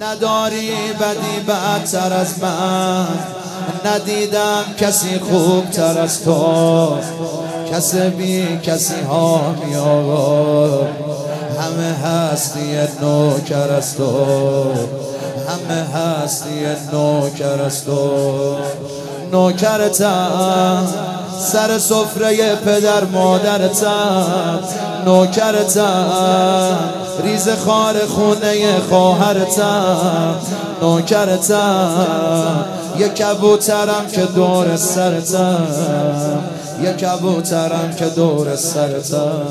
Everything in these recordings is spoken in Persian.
نداری بدی بدتر از من. ندیدم کسی خوب تر از تو. کسی بی کسی ها می همه هستی نوکر از تو. همه هستی نوکر از تو. نوکرتم. سر سفره پدر مادرتم نوکرتم ریز خار خونه خواهرتم نوکرتم یه کبوترم که دور سرتم یه کبوترم که دور سرتم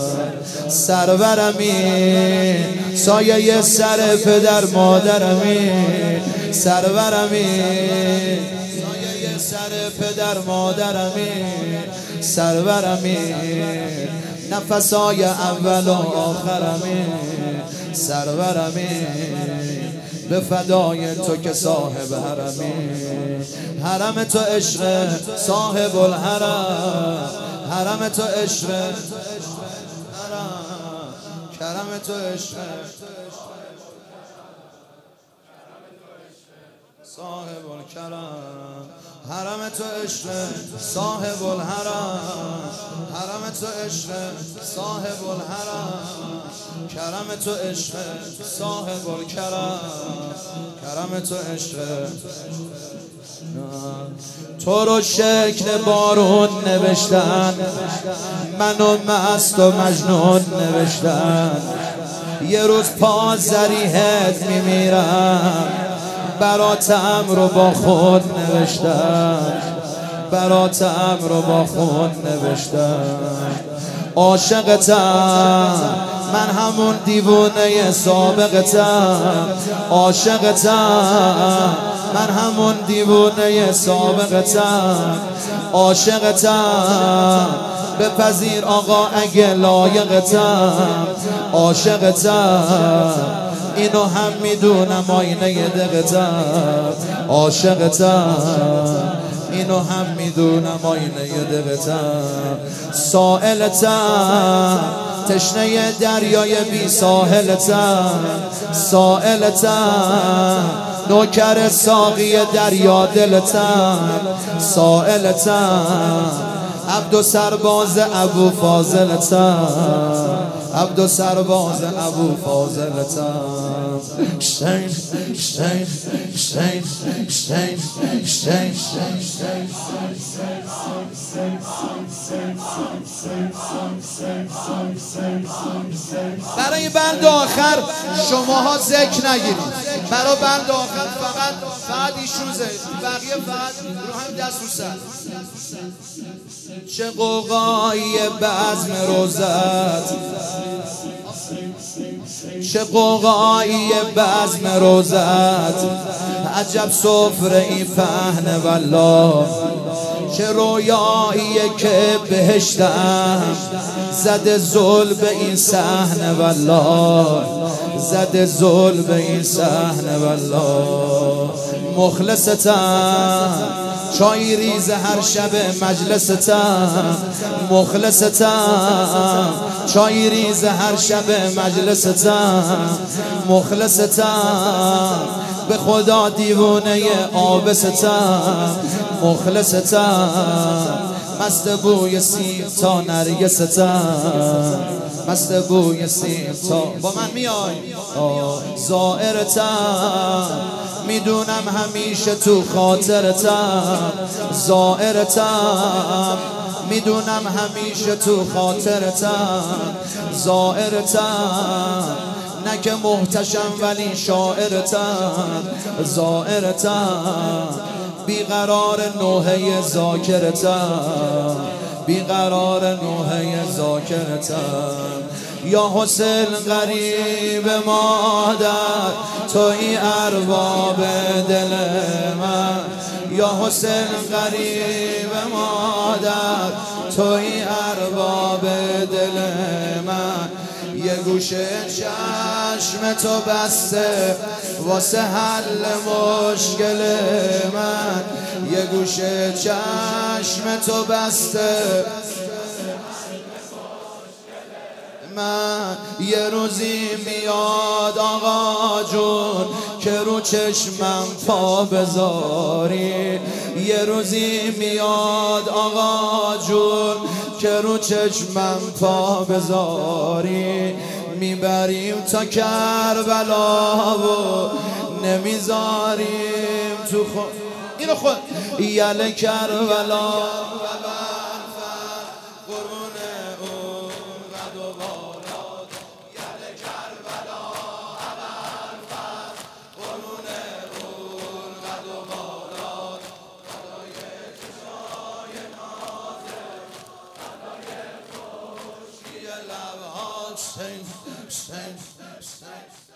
سرورمی سایه سر پدر مادرمی. سرورمی سر پدر مادرمی سرورمی نفسای اول و آخرمی سرورمی به فدای تو که صاحب حرمی. حرم تو عشق صاحب الحرم. حرم تو عشق کرم تو عشق صاحب الکرم. حرم تو عشق صاحب الحرم. حرم تو عشق صاحب الحرم. کرم تو عشق صاحب الکرم. کرم تو عشق. تو رو شکل بارون نوشتن. منو مست و مجنون نوشتن. یه روز پا زریحت میمیرم. براتم رو با خود نوشتم. براتم رو با خود نوشتم. عاشقتم من همون دیوونه سابقتم. عاشقتم من همون دیوونه سابقتم. عاشقتم بپذیر آقا اگه لایقتم. عاشقتم اینو هم می‌دونم آینه دقتم عاشقتم. اینو هم می‌دونم آینه دقتم سائلتم تشنه دریای بی ساحلتم. سائلتم نوکر ساقی دریا دلتم. سائلتم عبد و سرباز ابو فاضلتم. عبد سرباز ابو فاضلتم شین شین شین شین شین برای بند آخر شماها ذکر نگیرید. برای بند آخر فقط فقط ایشون بقیه فقط رو هم دست چه قوقایی بزم روزت. چه قوقایی بزم روزت. عجب سفره این فهن والله. چه رویایی که بهشتم. زده زل به این صحنه والله. زده زل به این صحنه والله. مخلصتم. چای ریز هر شب مجلستم مخلصتم چای ریز هر شب مجلستم مخلصتم به خدا دیوونه آبستم مخلصتم مست بوی سیم تا نرگستم مست بوی سیم تا با من میای. زائرتم می‌دونم همیشه تو خاطرتم. زائرتم می‌دونم همیشه تو خاطرتم. زائرتم نه که محتشم ولی شاعرتم. زائرتم بیقرار نوحه زاکرتم بیقرار نوحه زاکرتم یا حسین غریب مادر توی ارباب دل من. یا حسین غریب مادر توی ارباب دل من. یه گوشه چشم تو بسته واسه حل مشکل من. یه گوشه چشم تو بسته. من یه روزی میاد آقا جون که رو چشمم پا بذاری. یه روزی میاد آقا جون که رو چشمم پا بذاری. می‌بریم تا کربلا و نمی‌ذاریم تو خود اینو خود یل کربلا. Safe, safe, safe.